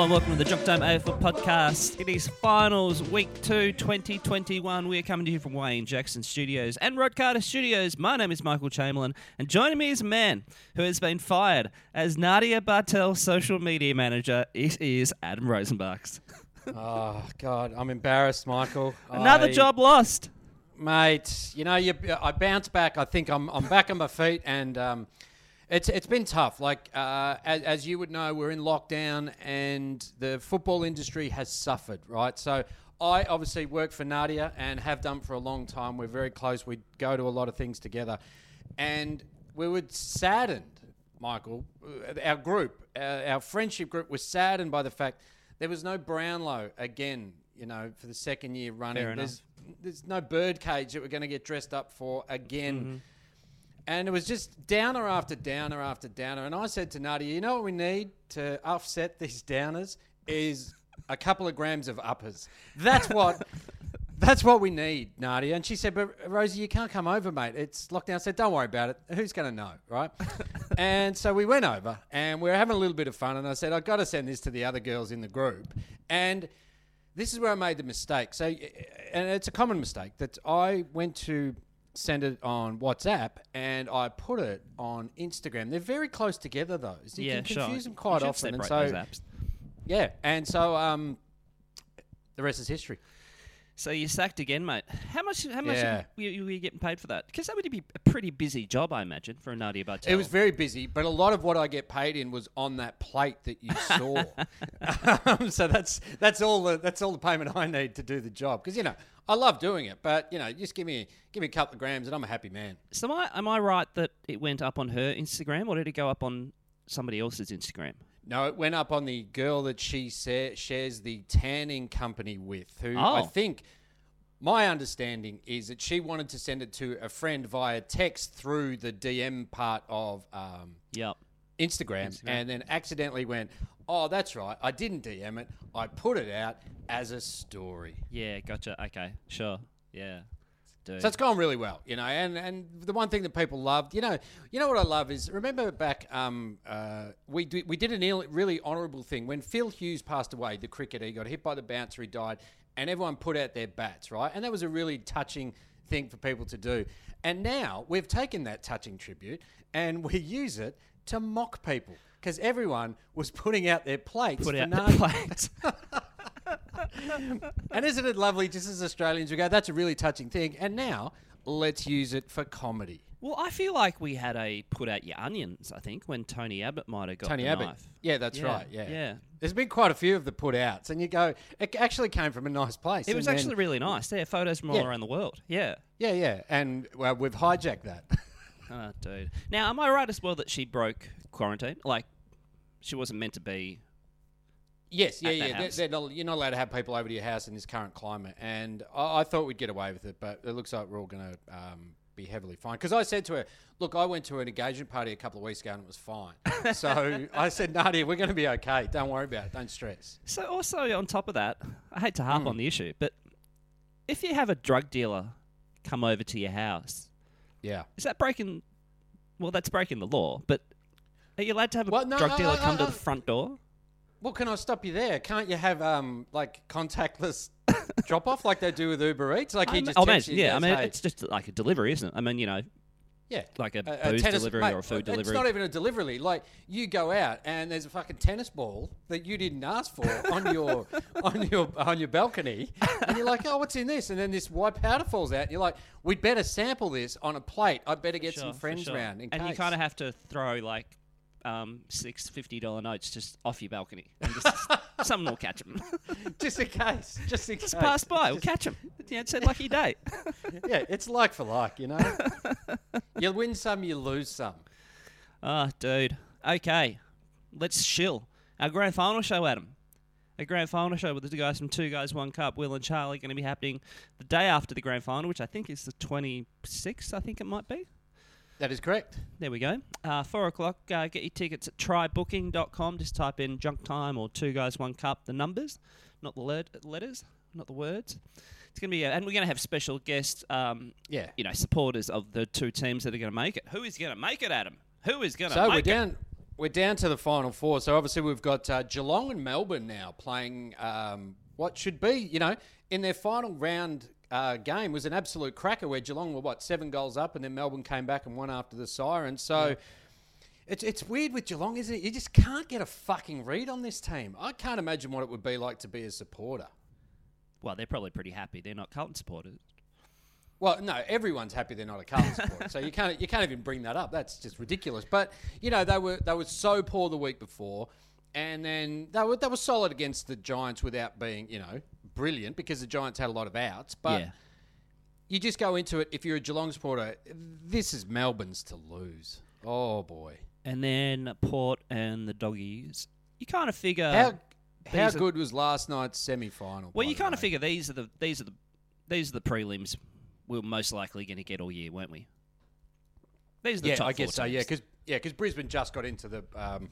Hello and welcome to the Junk Time AFL podcast. It is finals week two, 2021. We are coming to you from Wayne Jackson Studios and Rod Carter Studios. My name is Michael Chamberlain, and joining me is a man who has been fired as Nadia Bartel's social media manager. It is Adam Rozenbachs. Oh God, I'm embarrassed, Michael. Another I- job lost. mate. You know, you, I bounce back. I think I'm, I'm back on my feet, and um, it's it's been tough. Like uh, as, as you would know, we're in lockdown, and the football industry has suffered. Right, so. I obviously work for Nadia and have done for a long time. We're very close. We go to a lot of things together. And we were saddened, Michael, uh, our group, uh, our friendship group was saddened by the fact there was no Brownlow again, you know, for the second year running. Fair. There's there's no birdcage that we're going to get dressed up for again. Mm-hmm. And it was just downer after downer after downer. And I said to Nadia, you know what we need to offset these downers is a couple of grams of uppers. That's what that's what we need, Nadia. And she said, But Rosie, you can't come over, mate. It's lockdown. I said, Don't worry about it. Who's going to know, right? and so we went over and we are having a little bit of fun. And I said, I've got to send this to the other girls in the group. And this is where I made the mistake. So, eh, eh, and it's a common mistake that I went to send it on WhatsApp and I put it on Instagram. They're very close together, those. You yeah, can sure. confuse them quite often. And so, yeah, and so um, the rest is history. So you sacked again, mate. How much? How much Yeah. were you, were you getting paid for that? Because that would be a pretty busy job, I imagine, for a Nadia Bartel. It was very busy, but a lot of what I get paid in was on that plate that you saw. um, so that's that's all the that's all the payment I need to do the job. Because you know I love doing it, but you know just give me give me a couple of grams and I'm a happy man. So am I, am I right that it went up on her Instagram, or did it go up on somebody else's Instagram? No, it went up on the girl that she sa- shares the tanning company with, who I Oh. think. My understanding is that she wanted to send it to a friend via text through the DM part of um, Yep. Instagram, and then accidentally went, "Oh, that's right, I didn't DM it. I put it out as a story." Yeah, gotcha. Okay, sure. Yeah. Dude. So it's gone really well, you know. And and the one thing that people loved, you know, you know what I love is remember back, um, uh, we did, we did an ill, really honourable thing when Phil Hughes passed away, the cricketer. He got hit by the bouncer, he died, and everyone put out their bats, right? And that was a really touching thing for people to do. And now we've taken that touching tribute and we use it to mock people because everyone was putting out their plates Put for out the Nadi. And isn't it lovely, just as Australians, we go, that's a really touching thing. And now let's use it for comedy. well, I feel like we had a put out your onions. I think when Tony Abbott might have got Tony the Abbott. knife. Yeah, that's Yeah, right. Yeah. yeah. There's been quite a few of the put outs, and you go, it actually came from a nice place. It was and actually really nice. Yeah, photos from all Yeah. around the world. Yeah. Yeah, yeah. And well, we've hijacked that. Oh, dude. Now, am I right as well that she broke quarantine? Like, she wasn't meant to be. Yes, yeah, yeah. They're, they're not, you're not allowed to have people over to your house in this current climate. And I, I thought we'd get away with it, but it looks like we're all going to um, be heavily fined. Because I said to her, look, I went to an engagement party a couple of weeks ago and it was fine. so I said, Nadia, we're going to be okay. Don't worry about it. Don't stress. So, also on top of that, I hate to harp on the issue, but if you have a drug dealer come over to your house, Yeah. is that breaking? Well, that's breaking the law, but are you allowed to have a Well, no, drug dealer I- come to the front door? Well, can I stop you there? Can't you have um like contactless drop off like they do with Uber Eats? Like I he just oh, texts man, you, yeah, I mean, "Hey." it's just like a delivery, isn't it? I mean, you know, yeah, like a, A- booze tennis- delivery mate, or a food delivery. It's not even a delivery. Like you go out and there's a fucking tennis ball that you didn't ask for on your on your on your balcony, and you're like, oh, what's in this? And then this white powder falls out, and you're like, we'd better sample this on a plate. I'd better get Sure, some friends sure. round and case. you kind of have to throw like um, six fifty dollar notes just off your balcony, and just, someone will catch them. just in case. Just in just case. pass by, we'll catch them. Yeah, it's a lucky day. yeah, it's like for like, you know. you win some, you lose some. Ah, dude. Okay, let's chill. Our grand final show, Adam. A grand final show with the guys from Two Guys One Cup, Will and Charlie, going to be happening the day after the grand final, which I think is the twenty sixth. I think it might be. That is correct. There we go. Uh, four o'clock. Uh, get your tickets at trybooking.com. Just type in junk time or two guys, one cup, the numbers, not the le- letters, not the words. It's going to be, uh, and we're going to have special guests, um, Yeah. you know, supporters of the two teams that are going to make it. Who is going to make it, Adam? Who is going to So make we're it? down. We're down to the final four. So obviously we've got uh, Geelong and Melbourne now playing um, what should be, you know, in their final round uh, game was an absolute cracker where Geelong were what seven goals up, and then Melbourne came back and won after the siren. So. It's, it's weird with Geelong, isn't it? You just can't get a fucking read on this team. I can't imagine what it would be like to be a supporter. Well, they're probably pretty happy. They're not Carlton supporters. Well, no, everyone's happy they're not a Carlton supporter, so you can't you can't even bring that up. That's just ridiculous. But you know they were they were so poor the week before, and then they were they were solid against the Giants without being you know brilliant because the Giants had a lot of outs. But yeah. you just go into it if you're a Geelong supporter. This is Melbourne's to lose. Oh boy, And then Port and the Doggies. You kind of figure. how how are- good was last night's semi final? Well, you kind of figure these are the these are the these are the prelims we're most likely going to get all year, weren't we? These are the yeah, top I guess so. Yeah, because yeah, because Brisbane just got into the um,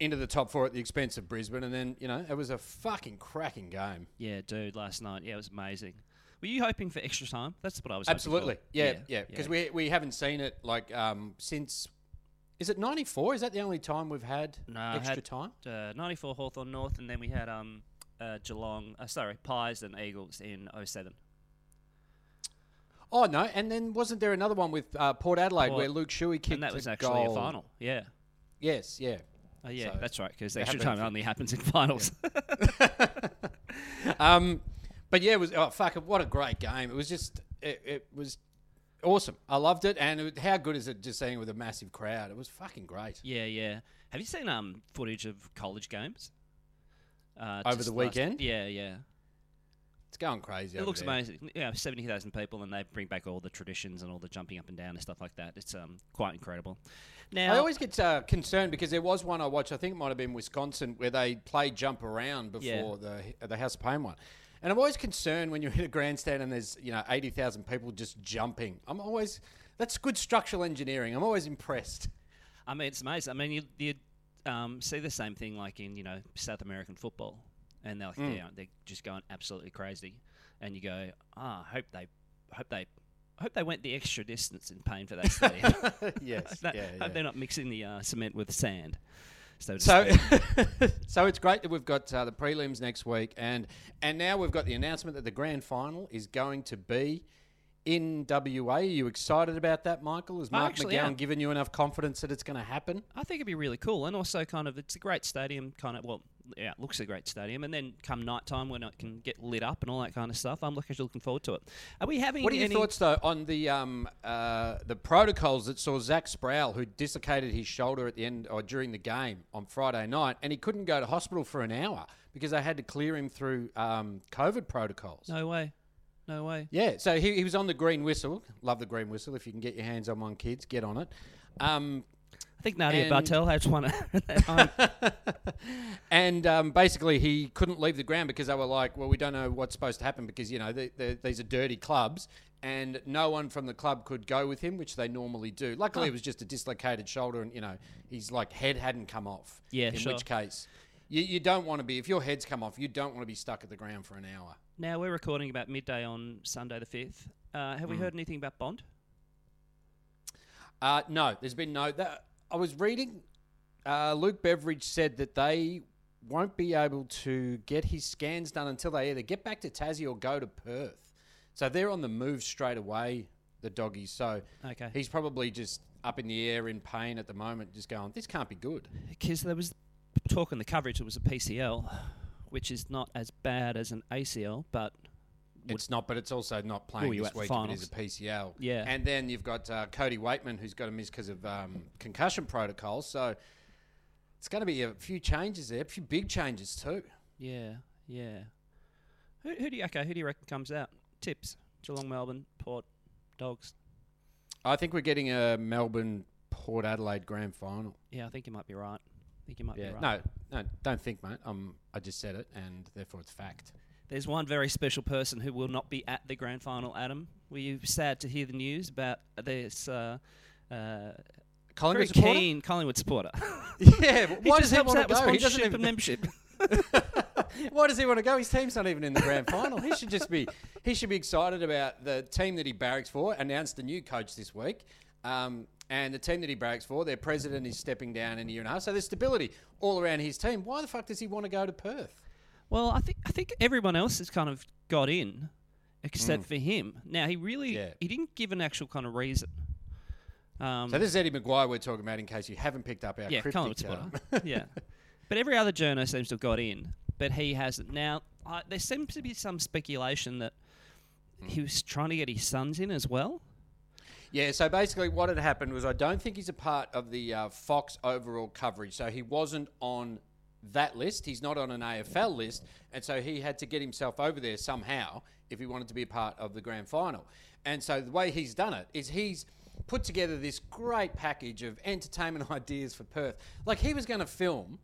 into the top four at the expense of Brisbane, and then you know it was a fucking cracking game. yeah, dude, last night, yeah, it was amazing. Were you hoping for extra time? That's what I was. hoping Absolutely, yeah, yeah. Because we we haven't seen it like um, since. Is it ninety four? Is that the only time we've had No, extra had- time? uh, 94 Hawthorn North, and then we had um uh, Geelong. Uh, sorry, Pies and Eagles in 07. Oh no! And then wasn't there another one with uh, Port Adelaide Port- where Luke Shuey kicked and that was actually goal? a final. Yeah. Yes, yeah. Oh, yeah, So, that's right. Because extra time only happens in finals. Um, but yeah, it was oh fuck! What a great game! It was just it, it was awesome. I loved it, and it, how good is it just seeing it with a massive crowd? It was fucking great. yeah, yeah. Have you seen um footage of college games? Uh, Over the last- weekend? yeah, yeah. It's going crazy. It looks there. amazing. Yeah, seventy thousand people, and they bring back all the traditions and all the jumping up and down and stuff like that. It's um quite incredible. Now, I always get uh, concerned because there was one I watched. I think it might have been Wisconsin where they played jump around before the the House of Pain one. And I'm always concerned when you're in a grandstand and there's you know eighty thousand people just jumping. I'm always that's good structural engineering. I'm always impressed. I mean, it's amazing. I mean, you, you um, see the same thing like in you know South American football, and they're like Mm. they're, they're just going absolutely crazy, and you go, ah, I hope they, hope they, hope they went the extra distance in paying for that stadium. yes, That- yeah, hope they're not mixing the uh, cement with sand. So, So, so it's great that we've got uh, the prelims next week, and and now we've got the announcement that the grand final is going to be in WA. Are you excited about that, Michael? Has Mark McGowan am. given you enough confidence that it's going to happen? I think it'd be really cool, and also kind of it's a great stadium. Kind of well, yeah, it looks a great stadium, and then come night time when it can get lit up and all that kind of stuff. I'm looking looking forward to it. Are we having What are your thoughts though on the um, uh, the protocols that saw Zach Sproul, who dislocated his shoulder at the end or during the game on Friday night, and he couldn't go to hospital for an hour because they had to clear him through um, COVID protocols. No way, no way. Yeah, so he, he was on the green whistle. Love the green whistle. If you can get your hands on one, kids, get on it. Um, I think Nadia And- Bartel has one and um, basically, he couldn't leave the ground because they were like, "Well, we don't know what's supposed to happen because you know they, they, these are dirty clubs." And no one from the club could go with him, which they normally do. Luckily, it was just a dislocated shoulder, and you know his like head hadn't come off. Yeah, in sure. which case, you, you don't want to be if your head's come off. You don't want to be stuck at the ground for an hour. now we're recording about midday on Sunday the fifth. Uh, have we Mm. heard anything about Bond? Uh, no, there's been no. That, I was reading. Uh, Luke Beveridge said that they won't be able to get his scans done until they either get back to Tassie or go to Perth. So they're on the move straight away, the doggies. So Okay, he's probably just up in the air in pain at the moment, just going, "This can't be good." because there was talk in the coverage. It was a PCL, which is not as bad as an ACL, but It's not, but it's also not playing this week. It is a PCL. Yeah. And then you've got uh, Cody Weightman, who's got to miss because of um, concussion protocols. So it's going to be a few changes there, a few big changes too. Yeah, yeah. Who, who do you okay? Who do you reckon comes out? Tips: Geelong, Melbourne, Port, Dogs. I think we're getting a Melbourne Port Adelaide grand final. Yeah, I think you might be right. I think you might Yeah, be right. no, no, don't think, mate. Um, I just said it, and therefore it's fact. There's one very special person who will not be at the grand final. Adam, were you sad to hear the news about this? Uh, uh, very Collingwood supporter? keen Collingwood supporter. Yeah, why does he want to go? He doesn't even. membership. Why does he want to go? His team's not even in the grand final. He should just be. He should be excited about the team that he barracks for. Announced a new coach this week, um, and the team that he barracks for, their president is stepping down in a year and a half. So there's stability all around his team. Why the fuck does he want to go to Perth? Well, I think I think everyone else has kind of got in, except for him. Now he really Mm. Yeah. he didn't give an actual kind of reason. Um, So this is Eddie McGuire we're talking about. In case you haven't picked up our yeah, cryptic, um, yeah, but every other journo seems to have got in, but he hasn't. Now I, there seems to be some speculation that Hmm. he was trying to get his sons in as well. Yeah, so basically what had happened was I don't think he's a part of the uh, Fox overall coverage. So he wasn't on that list. He's not on an AFL list. And so he had to get himself over there somehow if he wanted to be a part of the grand final. And so the way he's done it is he's put together this great package of entertainment ideas for Perth. Like he was going to film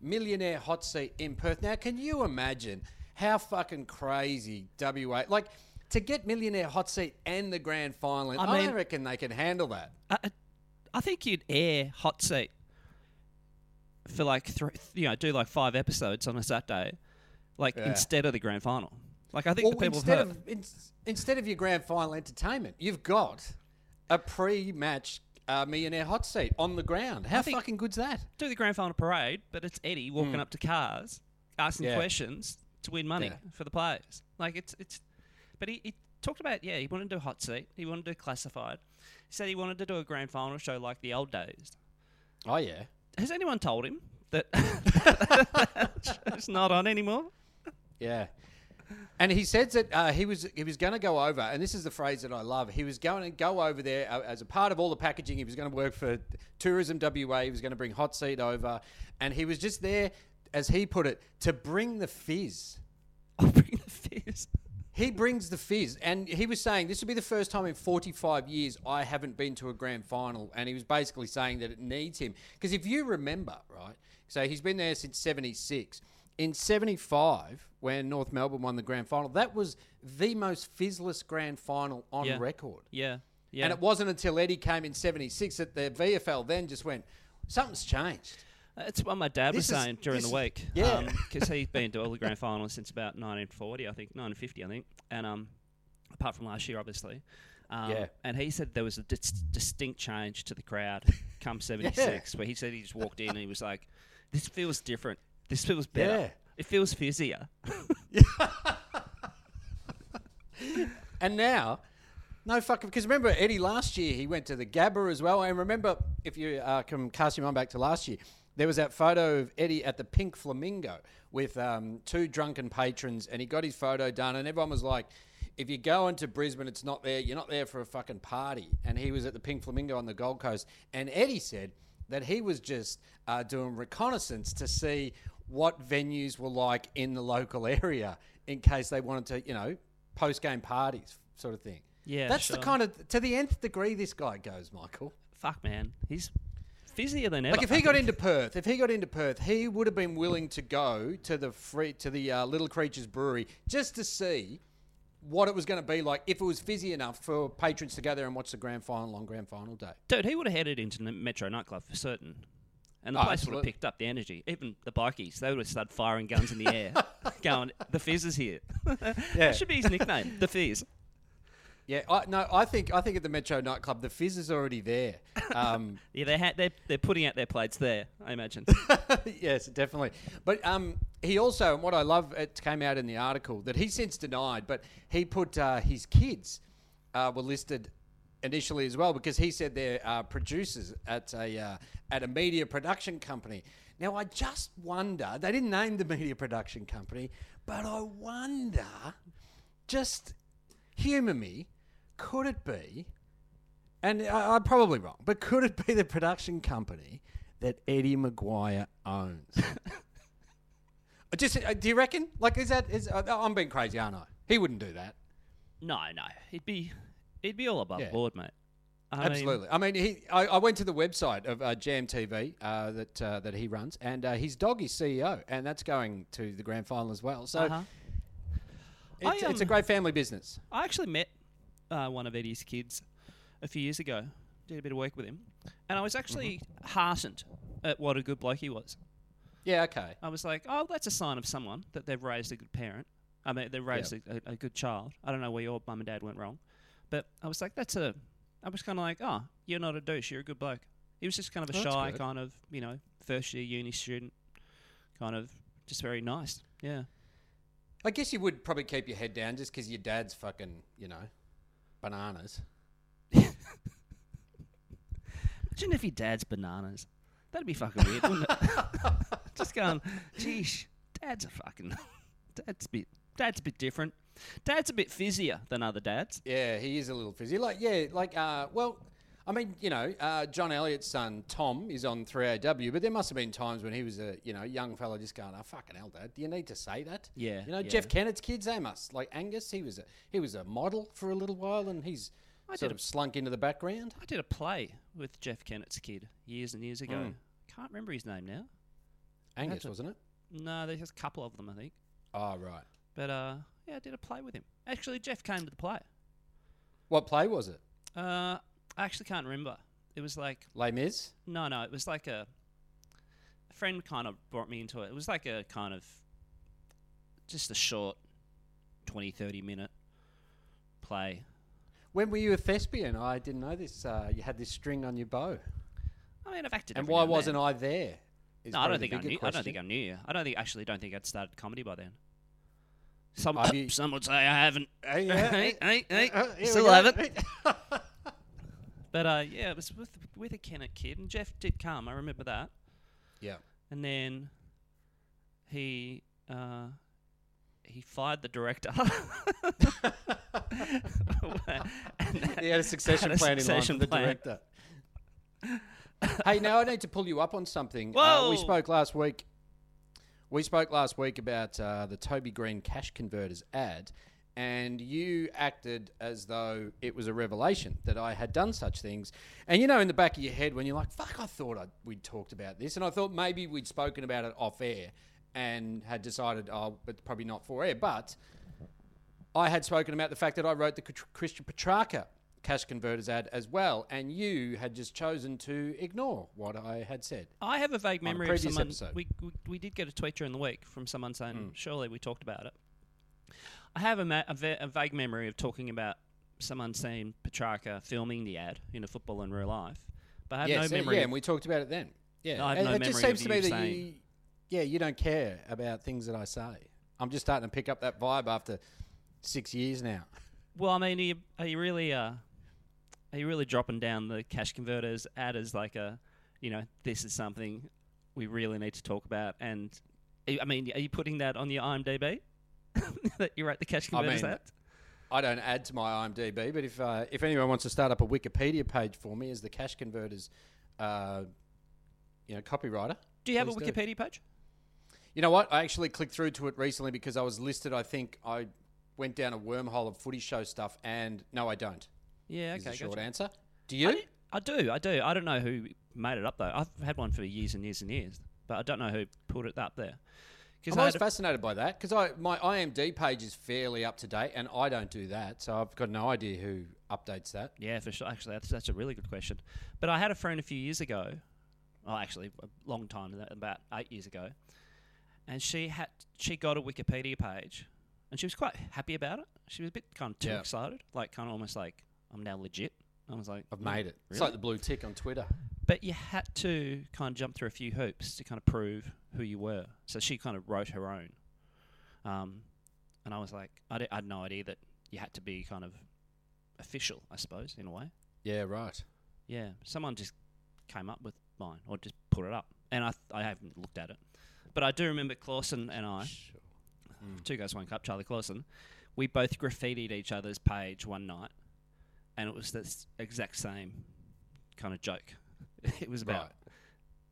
Millionaire Hot Seat in Perth. Now, can you imagine how fucking crazy WA... Like... To get Millionaire Hot Seat and the grand final, I I, mean- reckon they can handle that. I- I think you'd air hot seat for like three, you know, do like five episodes on a Saturday, like Yeah. instead of the grand final. Like I think Well, the people instead of in, instead of your grand final entertainment, you've got a pre-match uh, millionaire hot seat on the ground. How think- fucking good's that? do the grand final parade, but it's Eddie walking up to cars, asking. Yeah. questions to win money Yeah. for the players. Like it's it's, but he, he talked about yeah, he wanted to do hot seat, he wanted to do classified. He said he wanted to do a grand final show like the old days. Oh yeah. Has anyone told him that it's not on anymore? Yeah. And he said that uh, he was he was going to go over, and this is the phrase that I love. He was going to go over there uh, as a part of all the packaging. He was going to work for Tourism WA. He was going to bring Hot Seat over, and he was just there, as he put it, to bring the fizz. I'll bring the fizz. He brings the fizz, and he was saying this will be the first time in 45 years I haven't been to a grand final, and he was basically saying that it needs him because if you remember, right? So he's been there since 76. In 75, when North Melbourne won the grand final, that was the most fizzless grand final on Yeah. record. Yeah, yeah. And it wasn't until Eddie came in 76 that the VFL then just went, something's changed. That's what my dad was is- saying during this the week. yeah. because he's been to all the grand finals since about 1940, I think, 1950, I think, and um, apart from last year, obviously. Um, Yeah. And he said there was a dis- distinct change to the crowd come 76, where he said he just walked in and he was like, "This feels different. This feels better. Yeah. It feels fizzier." And now, no fucking because remember Eddie last year he went to the Gabba as well. And remember if you uh, can cast your mind back to last year, there was that photo of Eddie at the Pink Flamingo with um, two drunken patrons, and he got his photo done, and everyone was like. If you go into Brisbane, it's not there. You're not there for a fucking party. And he was at the Pink Flamingo on the Gold Coast. And Eddie said that he was just uh, doing reconnaissance to see what venues were like in the local area in case they wanted to, you know, post game parties sort of thing. Yeah, That's the kind of to the nth degree this guy goes, Michael. Fuck, man, he's fizzier than ever. Like if he got into Perth, if he got into Perth, he would have been willing to go to the free to the uh, Little Creatures Brewery just to see what it was going to be like if it was fizzy enough for patrons to go there and watch the grand final on grand final day. Dude, he would have headed into the Metro nightclub for certain. And the Oh, place would have picked up the energy. Even the bikies, they would have started firing guns in the air, going, "The Fizz is here." that should be his nickname, the Fizz. Yeah, I, no, I think I think at the Metro nightclub the fizz is already there. Um, Yeah, they ha- they're they're putting out their plates there. I imagine. yes, definitely. But um, he also, and what I love, it came out in the article that he since denied, but he put uh, his kids uh, were listed initially as well because he said they're uh, producers at a uh, at a media production company. Now I just wonder they didn't name the media production company, but I wonder, just humour me, could it be? And I, I'm probably wrong, but could it be the production company that Eddie McGuire owns. Just, uh, do you reckon? Like, is that? Is uh, I'm being crazy, aren't I? He wouldn't do that. No, no, it'd be it'd be all above Yeah. board, mate. I mean, Absolutely. I mean, he. I, I went to the website of uh, Jam TV uh, that uh, that he runs, and uh, his dog is CEO, and that's going to the grand final as well. So uh-huh. it's, I, it's a um, great family business. I actually met uh, one of Eddie's kids a few years ago. Did a bit of work with him, and I was actually Mm-hmm. heartened at what a good bloke he was. Yeah. Okay. I was like, oh, that's a sign of someone that they've raised a good parent. I mean, they've raised a, a, a good child. I don't know where your mum and dad went wrong, but I was like, that's a. I was kind of like, oh, you're not a douche. You're a good bloke. He was just kind of a Oh, shy, kind of, you know, first year uni student, kind of just very nice. Yeah. I guess you would probably keep your head down just because your dad's fucking, you know, bananas. Imagine if your dad's bananas. That'd be fucking weird, wouldn't it? Just going, geesh, dad's a fucking, dad's a bit, dad's a bit different. Dad's a bit fizzier than other dads. Yeah, he is a little fizzy. Like, yeah, like, uh, well, I mean, you know, uh, John Elliott's son Tom is on 3AW, but there must have been times when he was a, you know, young fella just going, "Oh fucking hell, Dad, do you need to say that?" Yeah, You know, yeah. Jeff Kennett's kids, they must like Angus. He was a he was a model for a little while, and he's I sort of slunk into the background. I did a play with Jeff Kennett's kid years and years ago. Mm. Can't remember his name now. Angus, a- wasn't it? No, there's a couple of them, I think. Oh right. But uh, yeah, I did a play with him. Actually, Jeff came to the play. What play was it? Uh, I actually can't remember. It was like Les Mis. no, no. It was like a, a friend kind of brought me into it. It was like a kind of just a short 20, 30 minute play. When were you a thespian? I didn't know this. Uh, you had this string on your bow, I mean, I've acted. and why wasn't. I there? No, I don't think I knew. I don't think I knew you. I don't think actually don't think I'd started comedy by then. Some some would say I haven't. Hey, yeah, hey, hey, hey, Uh, we still haven't. But uh, yeah, it was with with a Kennett kid, and Jeff did come. I remember that. yeah. And then he uh, he fired the director. He had a succession Had a plan succession in line for the director. hey, now I need to pull you up on something. Uh, we spoke last week. We spoke last week about uh, the Toby Greene cash converters ad, and you acted as though it was a revelation that I had done such things. And you know, in the back of your head, when you're like, "Fuck," I thought I'd, we'd talked about this, and I thought maybe we'd spoken about it off air, and had decided, oh, but probably not for air. But I had spoken about the fact that I wrote the Christian Petracca cash converters ad as well, and you had just chosen to ignore what I had said. I have a vague On a memory of someone. episode. We, we we did get a tweet during the week from someone saying, Hmm. "Surely we talked about it." I have a, ma- a, va- a vague memory of talking about someone saying Petracca filming the ad in a football in real life, but I have yes, no uh, memory. yeah, of- and we talked about it then. Yeah, I have And no it just memory of seems to me that saying- you, yeah, you don't care about things that I say. I'm just starting to pick up that vibe after six years now. Well, I mean, are you, are you really uh, are you really dropping down the cash converters ad as like a, you know, this is something we really need to talk about? And I mean, are you putting that on your IMDb that you wrote the cash converters I mean? I don't add to my IMDb, but if uh, if anyone wants to start up a Wikipedia page for me as the cash converters, uh, you know, copywriter, Do you have a do. Wikipedia page? You know what? I actually clicked through to it recently because I was listed. I think I went down a wormhole of footy show stuff, and no, I don't. Yeah, Is okay, the short gotcha. answer. Do you? di- I do, I do. I don't know who made it up though. I've had one for years and years and years, but I don't know who put it up there. I'm Because I had fascinated by that because I my IMD page is fairly up to date, and I don't do that, so I've got no idea who updates that. Yeah, for sure. Actually, that's that's a really good question. But I had a friend a few years ago. Well, actually, a long time, about eight years ago, and she had she got a Wikipedia page, and she was quite happy about it. She was a bit kind of too Yeah. excited, like kind of almost like I'm now legit. I was like, I've "Mm, made it. It's like the blue tick on Twitter. But you had to kind of jump through a few hoops to kind of prove who you were. So she kind of wrote her own. Um, and I was like, I, di- I had no idea that you had to be kind of official, I suppose, in a way. Yeah, right. Yeah, someone just came up with mine or just put it up, and I I haven't looked at it, but I do remember Clausen and I, two guys one cup, Charlie Clausen, we both graffitied each other's page one night, and it was this exact same kind of joke. it was about Right.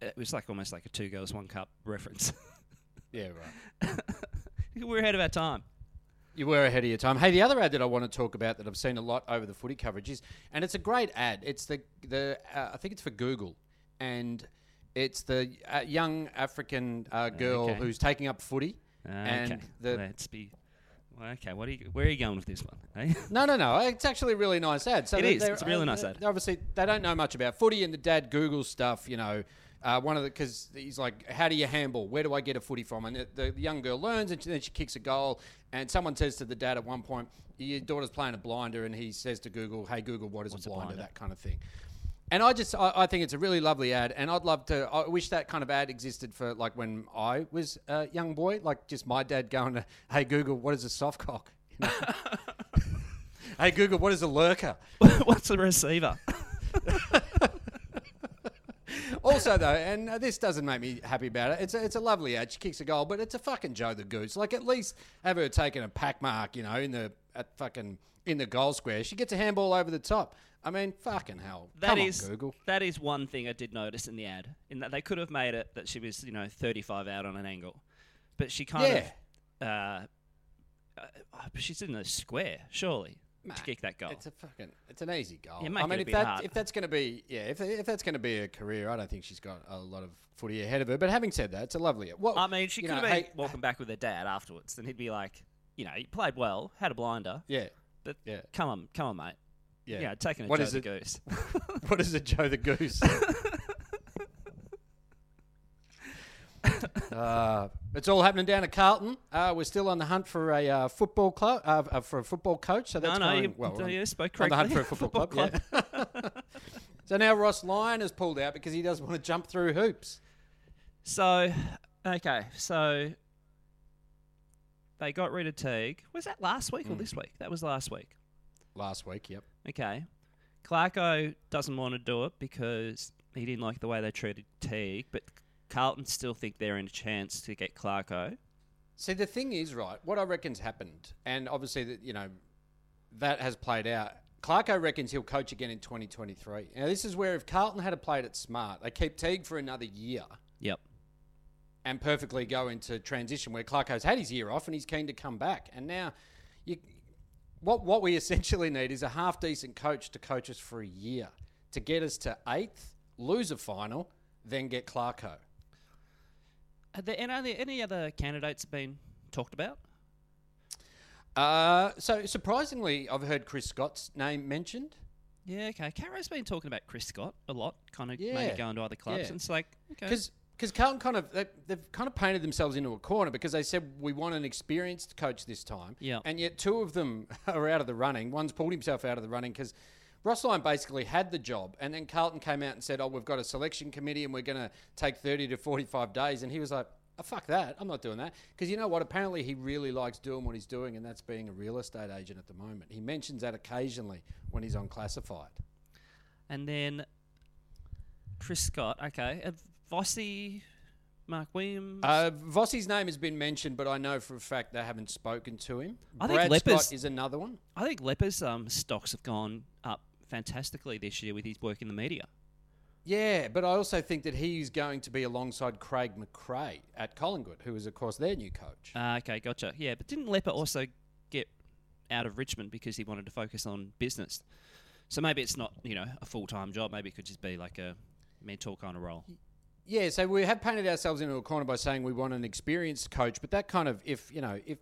It was like almost like a two girls one cup reference. Yeah, right. We're ahead of our time. You were ahead of your time. Hey, the other ad that I want to talk about that I've seen a lot over the footy coverage is, and it's a great ad. It's the the uh, I think it's for Google, and it's the uh, young African uh, girl Okay. who's taking up footy, Okay, and the let's be. Okay, what are you? Where are you going with this one? eh? No, no, no. It's actually a really nice ad. So It is. It's a really uh, nice ad. Obviously, they don't know much about footy, and the dad Googles stuff. You know, uh, one of the because he's like, "How do you handball? Where do I get a footy from?" And the, the, the young girl learns, and then she kicks a goal. And someone says to the dad at one point, "Your daughter's playing a blinder," and he says to Google, "Hey Google, what is What's a a blinder?" blinder? That kind of thing. And I just, I, I think it's a really lovely ad, and I'd love to. I wish that kind of ad existed for like when I was a young boy, like just my dad going to, "Hey Google, what is a soft cock?" You know? hey Google, what is a lurker? What's a receiver? Also, though, and this doesn't make me happy about it. It's a, it's a lovely ad. She kicks a goal, but it's a fucking Joe the Goose. Like at least have her taking a pack mark, you know, in the at fucking in the goal square. She gets a handball over the top. I mean, fucking hell. That Come is on, Google. that is one thing I did notice in the ad. In that they could have made it that she was you know 35 out on an angle, but she kind Yeah. of. Uh, uh, but she's in the square, surely, to kick that goal. It's a fucking, it's an easy goal. Yeah, I mean, a if that harder. if that's going to be yeah, if if that's going to be a career, I don't think she's got a lot of footy ahead of her. But having said that, it's a lovely. Well, I mean, she could know, have been hey- walking back with her dad afterwards, and he'd be like, you know, he played well, had a blinder, yeah, but Yeah. come on, come on, mate. yeah. Yeah, taking a What Joe is the it? goose. what is it, Joe the Goose? uh, it's all happening down at Carlton. Uh, we're still on the hunt for a uh, football club, uh, uh, for a football coach. So that's no, going you, well. on- you spoke on the hunt for a football, club. yeah. so now Ross Lyon has pulled out because he doesn't want to jump through hoops. So, okay, so they got rid of Teague. Was that last week or Mm. this week? That was last week. Last week, yep. Okay. Clarko doesn't want to do it because he didn't like the way they treated Teague, but Carlton still think they're in a chance to get Clarko. See, the thing is, right, what I reckon's happened, and obviously, that you know, that has played out. Clarko reckons he'll coach again in 2023. Now, this is where if Carlton had played it smart, they keep Teague for another year Yep. and perfectly go into transition where Clarko's had his year off and he's keen to come back. And now, you, what what we essentially need is a half decent coach to coach us for a year to get us to eighth, lose a final, then get Clarko. Are there any, are there any other candidates been talked about? Uh, so surprisingly, I've heard Chris Scott's name mentioned. Yeah, okay. Caro's been talking about Chris Scott a lot, kind of Yeah, maybe going to other clubs. yeah. And it's like, okay. Because because Carlton kind of they, they've kind of painted themselves into a corner because they said we want an experienced coach this time. Yeah. And yet two of them are out of the running. One's pulled himself out of the running because Ross Lyon basically had the job, and then Carlton came out and said, "Oh, we've got a selection committee, and we're going to take thirty to forty-five days." And he was like. Oh, fuck that. I'm not doing that. Because you know what? Apparently, he really likes doing what he's doing, and that's being a real estate agent at the moment. He mentions that occasionally when he's on classified. and then Chris Scott, okay. Uh, Vossi, Mark Williams. Uh, Vossi's name has been mentioned, but I know for a fact they haven't spoken to him. I think Brad Lepers- Scott is another one. I think Lepers' um, stocks have gone fantastically this year with his work in the media. Yeah, but I also think that he's going to be alongside Craig McRae at Collingwood, who is, of course, their new coach. Uh, okay, gotcha. Yeah, but didn't Lepper also get out of Richmond because he wanted to focus on business? So maybe it's not, you know, a full time job. Maybe it could just be like a mentor kind of role. Yeah, so we have painted ourselves into a corner by saying we want an experienced coach, but that kind of, if, you know, if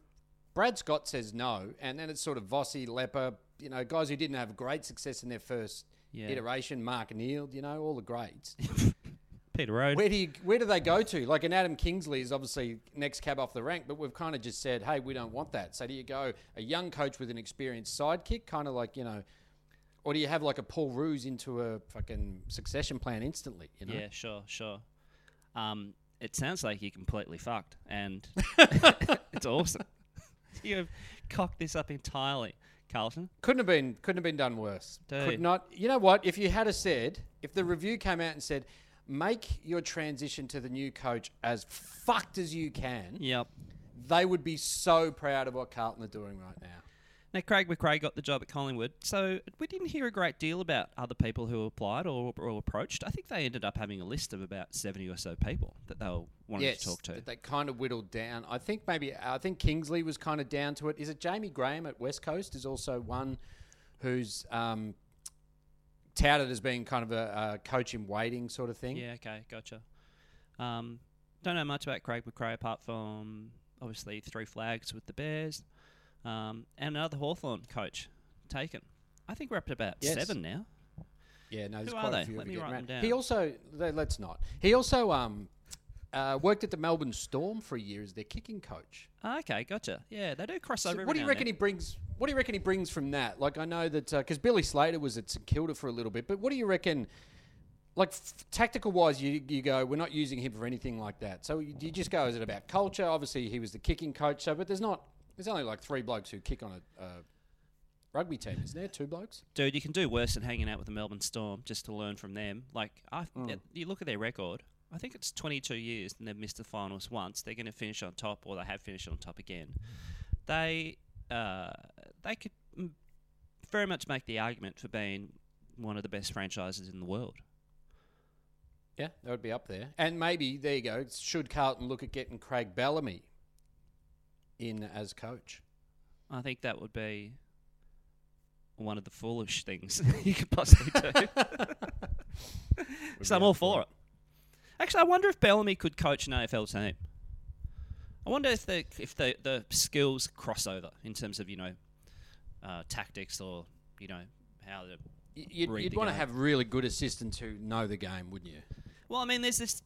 Brad Scott says no, and then it's sort of Vossi, Lepper, you know, guys who didn't have great success in their first Yeah. iteration, Mark Neeld, you know, all the greats. Peter Rohde. Where do you, where do they go to? Like an Adam Kingsley is obviously next cab off the rank, but we've kind of just said, hey, we don't want that. So do you go a young coach with an experienced sidekick, kind of like you know, or do you have like a Paul Roos into a fucking succession plan instantly? You know, Yeah, sure, sure. Um, it sounds like you're completely fucked, and it's awesome. You have cocked this up entirely, Carlton. couldn't have been couldn't have been done worse. Dude. Could not. You know what? If you had a said, if the review came out and said, make your transition to the new coach as fucked as you can, Yep. they would be so proud of what Carlton are doing right now. Now, Craig McRae got the job at Collingwood, so we didn't hear a great deal about other people who applied or, or approached. I think they ended up having a list of about 70 or so people that they were wanting yes, to talk to. that they kind of whittled down. I think maybe I think Kingsley was kind of down to it. Is it Jaymie Graham at West Coast is also one who's um, touted as being kind of a, a coach in waiting sort of thing. Yeah, okay, gotcha. Um, don't know much about Craig McRae apart from obviously three flags with the Bears um, and another Hawthorn coach taken. I think we're up to about Yes. seven now. Yeah, no, there's Who quite a few. Let me write them down. He also le- let's not. He also um, uh, worked at the Melbourne Storm for a year as their kicking coach. Ah, okay, gotcha. Yeah, they do cross So over. what do you reckon he brings? What do you reckon he brings from that? Like I know that because Billy Slater was at St Kilda for a little bit, but what do you reckon? Like f- tactical wise, you you go, we're not using him for anything like that. So you, you just go, is it about culture? Obviously, he was the kicking coach. So, but there's not. There's only like three blokes who kick on a, a rugby team, isn't there? Two blokes. Dude, you can do worse than hanging out with the Melbourne Storm just to learn from them. Like, I, Mm. you look at their record. I think it's 22 years and they've missed the finals once. They're going to finish on top, or they have finished on top again. They, uh, they could very much make the argument for being one of the best franchises in the world. Yeah, that would be up there. And maybe there you go. Should Carlton look at getting Craig Bellamy in as coach? I think that would be one of the foolish things you could possibly do. so I'm all for it. Actually, I wonder if Bellamy could coach an AFL team. I wonder if the if the, the skills cross over in terms of you know uh, tactics or you know how the Y- You'd, you'd want to have really good assistants who know the game, wouldn't you? well, I mean, there's this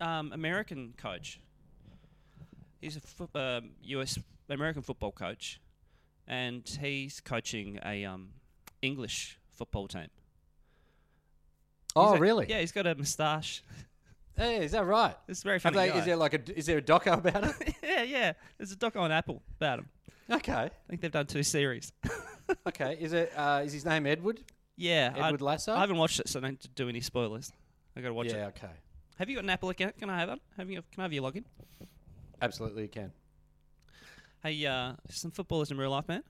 um, American coach. He's a fo- um US American football coach, and he's coaching a um, English football team. Oh, He's a- really? Yeah, he's got a moustache. Hey, is that right? It's a very funny. they, guy. is there like a is there a doco about it? yeah, yeah. There's a doc on Apple about him. okay, I think they've done two series. okay. Is it uh, is his name Edward? yeah, I, Edward Lasso? I haven't watched it, so I don't do any spoilers. I got to watch it. yeah, okay. Have you got an Apple account? Can I have it? Have you? Can I have your login? Absolutely, you can. Hey, uh, some footballers in real life, man.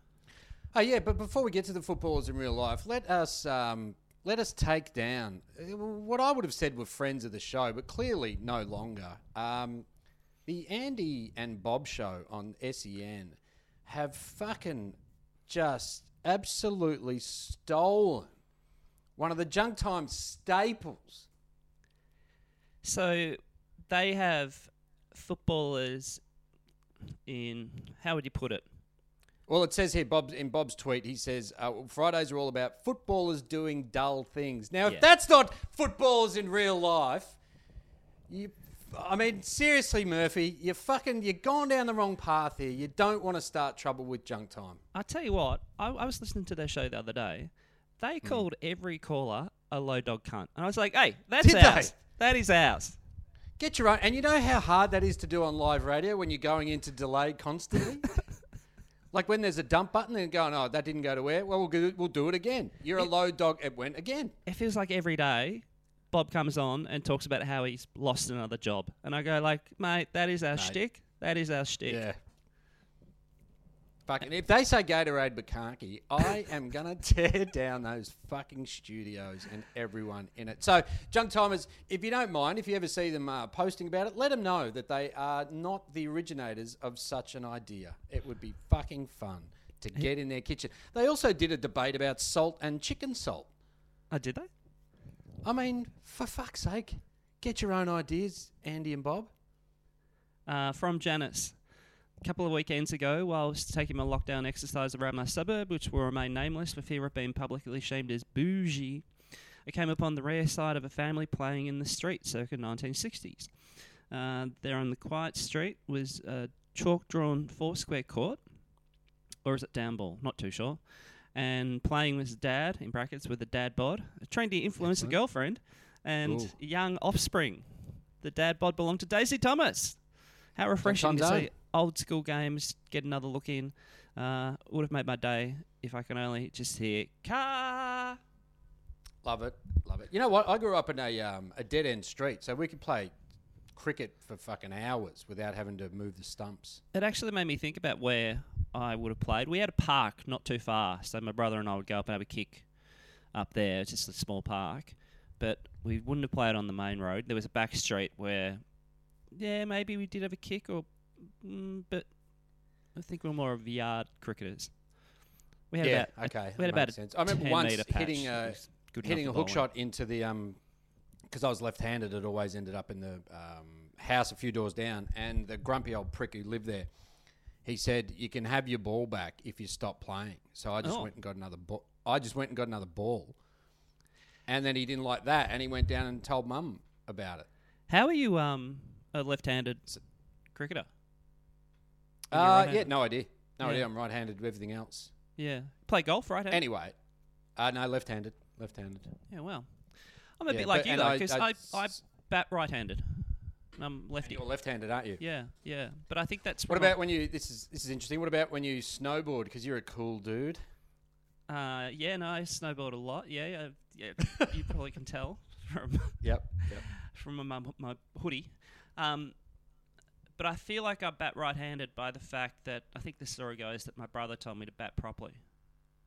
Oh yeah, but before we get to the footballers in real life, let us um, let us take down what I would have said were friends of the show, but clearly no longer. Um, the Andy and Bob show on SEN have fucking just absolutely stolen one of the junk time staples. So they have footballers in how would you put it? Well, it says here, Bob, in Bob's tweet, he says uh, Fridays are all about footballers doing dull things. Now, Yeah. if that's not footballers in real life, you, I mean, seriously, Murphy, you fucking, you're gone down the wrong path here. You don't want to start trouble with junk time. I tell you what, I, I was listening to their show the other day. They Hmm. called every caller a low dog cunt, and I was like, "Hey, that's Did they? ours. That is ours." Get your own, and you know how hard that is to do on live radio when you're going into delay constantly. like when there's a dump button and going, oh, that didn't go to air. Well, we'll, go, we'll do it again. You're a low dog. It went again. it feels like every day Bob comes on and talks about how he's lost another job, and I go like, "Mate, that is our Mate. shtick. That is our shtick." Yeah. Fucking, if they say Gatorade Bukkake, I am gonna tear down those fucking studios and everyone in it. So, junk timers, if you don't mind, if you ever see them uh, posting about it, let them know that they are not the originators of such an idea. It would be fucking fun to get in their kitchen. They also did a debate about salt and chicken salt. Oh, did they? I mean, for fuck's sake, get your own ideas, Andy and Bob. Uh, from Janice. A couple of weekends ago, while I was taking my lockdown exercise around my suburb, which will remain nameless for fear of being publicly shamed as bougie, I came upon the rare sight of a family playing in the street circa 1960s. Uh, there on the quiet street was a chalk drawn four square court, or is it down ball? Not too sure. And playing was dad, in brackets, with a dad bod, a trendy influencer Excellent. girlfriend, and Ooh. young offspring. The dad bod belonged to Daisy Thomas. How refreshing to see old school games get another look in. Uh, would have made my day if I can only just hear car. Love it, love it. You know what? I grew up in a um, a dead end street, so we could play cricket for fucking hours without having to move the stumps. It actually made me think about where I would have played. We had a park not too far, so my brother and I would go up and have a kick up there. It's just a small park, but we wouldn't have played on the main road. There was a back street where, yeah, maybe we did have a kick, or but I think we are more of yard cricketers. We had yeah, about okay. we had about a sense. I remember 10 once hitting a good hitting a hook shot into the um because I was left-handed. It always ended up in the um, house a few doors down, and the grumpy old prick who lived there. He said, "You can have your ball back if you stop playing." So I just Oh. went and got another ball. I just went and got another ball, and then he didn't like that, and he went down and told mum about it. How are you, um, a left-handed cricketer? Uh, yeah, no idea, no Yeah. idea. I'm right-handed with everything else. Yeah, play golf, right? Anyway, uh, no, left-handed, left-handed. Yeah, well, I'm a Yeah, bit like but- you and though, I- because I- I, I, bat right-handed. I'm lefty. You're left-handed, aren't you? Yeah, yeah, but I think that's What about when you? This is this is interesting. What about when you snowboard? Because you're a cool dude. Uh, yeah, no, I snowboard a lot. Yeah, yeah, yeah you probably can tell from Yep. Yep. from my my hoodie. Um, but I feel like I bat right-handed by the fact that I think the story goes that my brother told me to bat properly.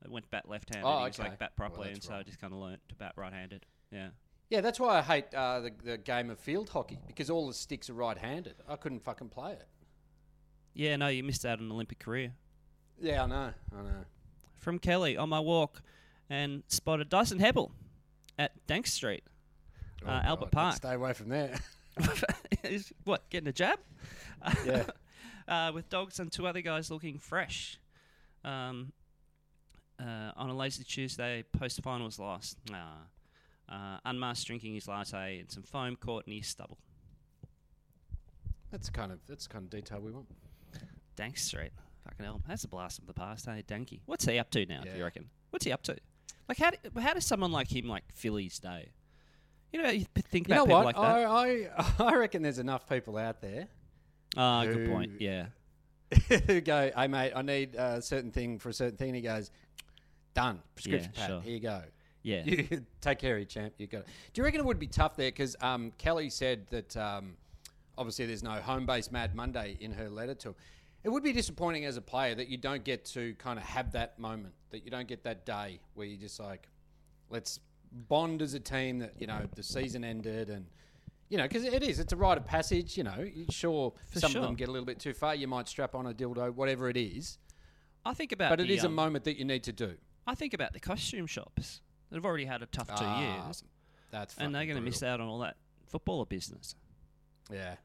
I went bat left-handed. Oh, he was okay. like bat properly, that's and so I just kind of learnt to bat right-handed. Yeah. Yeah, that's why I hate uh, the the game of field hockey because all the sticks are right-handed. I couldn't fucking play it. Yeah, no, you missed out on an Olympic career. Yeah, I know. I know. From Kelly on my walk and spotted Dyson Heppell at Dank Street. Oh, Uh, Albert God, Park. Stay away from there. Is- what, getting a jab? yeah. uh, with dogs and two other guys looking fresh. Um, uh, on a lazy Tuesday, post finals loss. Nah. Uh, unmasked drinking his latte and some foam caught in his stubble. That's kind of that's the kind of detail we want. Dank Street. Fucking hell. That's a blast from the past, hey, Danky. What's he up to now, do you reckon? What's he up to? Like, how, do, how does someone like him, like, fill his day? You know, you think You about know people what? like that. I, I I reckon there's enough people out there Ah, good point. Yeah. who go, "Hey mate, I need a certain thing for a certain thing." And he goes, "Done. Prescription Yeah, pad. sure. Here you go." Yeah. You take care of your champ. You got it. Do you reckon it would be tough there? Because um, Kelly said that um, obviously there's no home base Mad Monday in her letter to him. It would be disappointing as a player that you don't get to kind of have that moment, that you don't get that day where you're just like, let's bond as a team. That you know the season ended and. You know, because it is, it's a rite of passage. You know, sure, For some sure. of them get a little bit too far. You might strap on a dildo, whatever it is. I think about But it the, is a um, moment that you need to do. I think about the costume shops that have already had a tough two Ah, years. That's And they're going to miss out on all that footballer business. Yeah.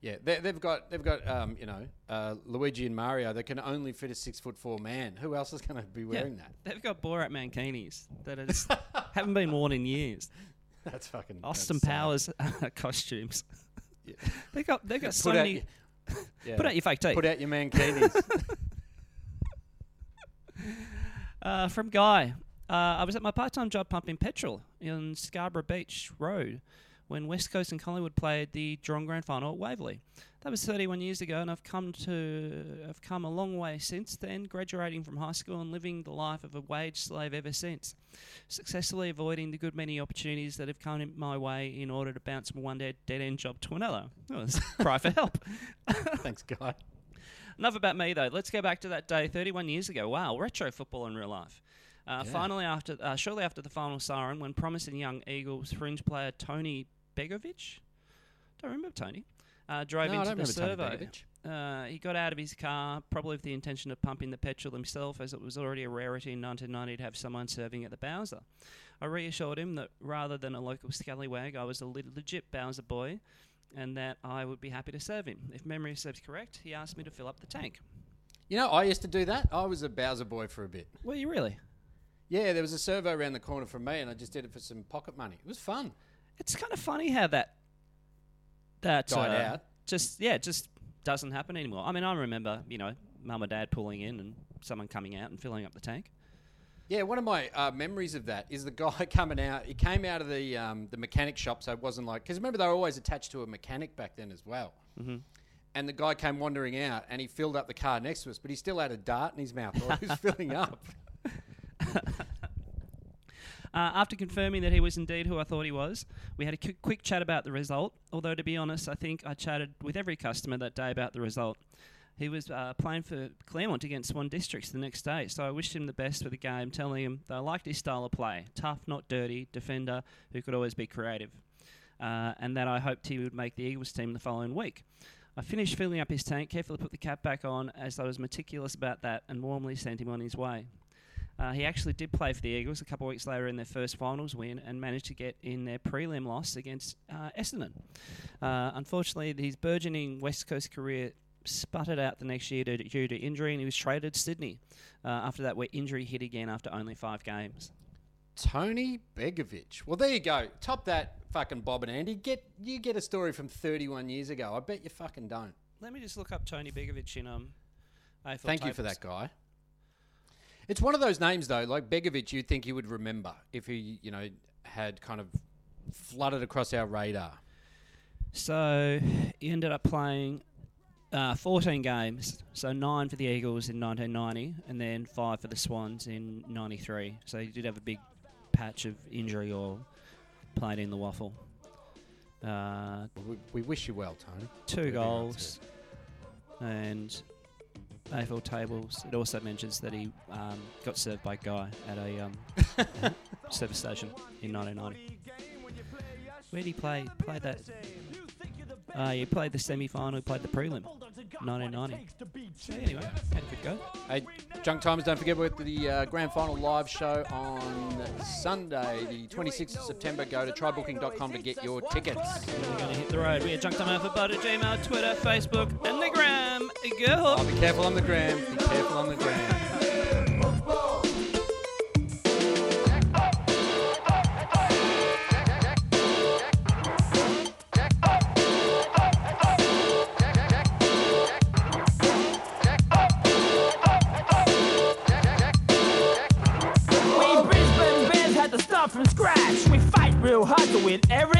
Yeah, they, they've got they've got um, you know uh, Luigi and Mario. They can only fit a six foot four man. Who else is going to be wearing that? They've got Borat Mankinis that just haven't been worn in years. That's fucking Austin that's. Powers costumes. Yeah. They got they got so Put out, many. your, yeah. Put out your fake teeth. put out your mankinis. Uh, from Guy. Uh, I was at my part time job pumping petrol in Scarborough Beach Road when West Coast and Collingwood played the Drone Grand Final at Waverley. That was 31 years ago, and I've come to I've come a long way since then, graduating from high school and living the life of a wage slave ever since, successfully avoiding the good many opportunities that have come in my way in order to bounce from one dead dead end job to another. A cry for help. Thanks, guy. Enough about me, though. Let's go back to that day 31 years ago. Wow, retro football in real life. Uh, Yeah. Finally, after uh, shortly after the final siren, when promising young Eagles fringe player Tony Begovich, don't remember Tony, uh, drove No, into the servo. Uh, he got out of his car, probably with the intention of pumping the petrol himself, as it was already a rarity in 1990 to have someone serving at the Bowser. I reassured him that rather than a local scallywag, I was a legit Bowser boy, and that I would be happy to serve him. If memory serves correct, he asked me to fill up the tank. You know, I used to do that. I was a Bowser boy for a bit. Were you really? Yeah, there was a servo around the corner from me, and I just did it for some pocket money. It was fun. It's kind of funny how that that Died uh, out. Just yeah, it just doesn't happen anymore. I mean, I remember you know mum and dad pulling in and someone coming out and filling up the tank. Yeah, one of my uh, memories of that is the guy coming out. He came out of the um, the mechanic shop, so it wasn't like because remember they were always attached to a mechanic back then as well. Mm-hmm. And the guy came wandering out, and he filled up the car next to us, but he still had a dart in his mouth while he was filling up. Uh, after confirming that he was indeed who I thought he was, we had a quick, chat about the result. Although, to be honest, I think I chatted with every customer that day about the result. he was uh, playing for Claremont against Swan Districts the next day. So I wished him the best for the game, telling him that I liked his style of play tough, not dirty, defender who could always be creative. Uh, and that I hoped he would make the Eagles team the following week. I finished filling up his tank, carefully put the cap back on as I was meticulous about that, and warmly sent him on his way. Uh, he actually did play for the Eagles a couple of weeks later in their first finals win and managed to get in their prelim loss against uh, Essendon. Uh, unfortunately, his burgeoning West Coast career sputtered out the next year due to, injury, and he was traded to Sydney. Uh, after that, where injury hit again after only five games. Tony Begovich. Well, there you go. Top that, fucking Bob and Andy. Get you get a story from 31 years ago. I bet you fucking don't. Let me just look up Tony Begovich in um. AFL Thank you for that guy. It's one of those names though, like Begovich. You'd think you would remember if he, you know, had kind of flooded across our radar. So he ended up playing uh, 14 games, so nine for the Eagles in 1990, and then five for the Swans in '93. So he did have a big patch of injury or played in the WAFL. Uh, we, we wish you well, Tony. two goals, and AFL tables. It also mentions that he um, got served by Guy at a um, service station in 1990. Where did he play? Played that. Uh, he played the semi-final. He played the prelim, 1990. So anyway, had a good go. Hey, Junk Timers, don't forget we're at the uh, grand final live show on Sunday, the 26th of September. Go to trybooking.com to get your tickets. We're going to hit the road. We are Junk Time Alphabet at Gmail, Twitter, Facebook, and the Gram. Go! Oh, be careful on the gram. Be careful on the gram. We Brisbane Bears had to start from scratch. We fight real hard to win every match.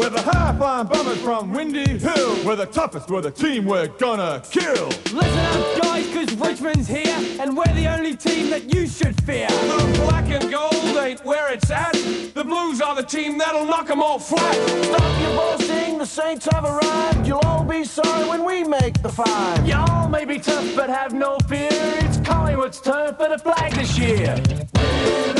We're the high flying bombers from Windy Hill. We're the toughest, we're the team we're gonna kill. Listen up, guys, cause Richmond's here, and we're the only team that you should fear. The black and gold ain't where it's at. The blues are the team that'll knock 'em all flat. Stop your boasting, the Saints have arrived. You'll all be sorry when we make the five. Y'all may be tough, but have no fear. It's Collingwood's turn for the flag this year.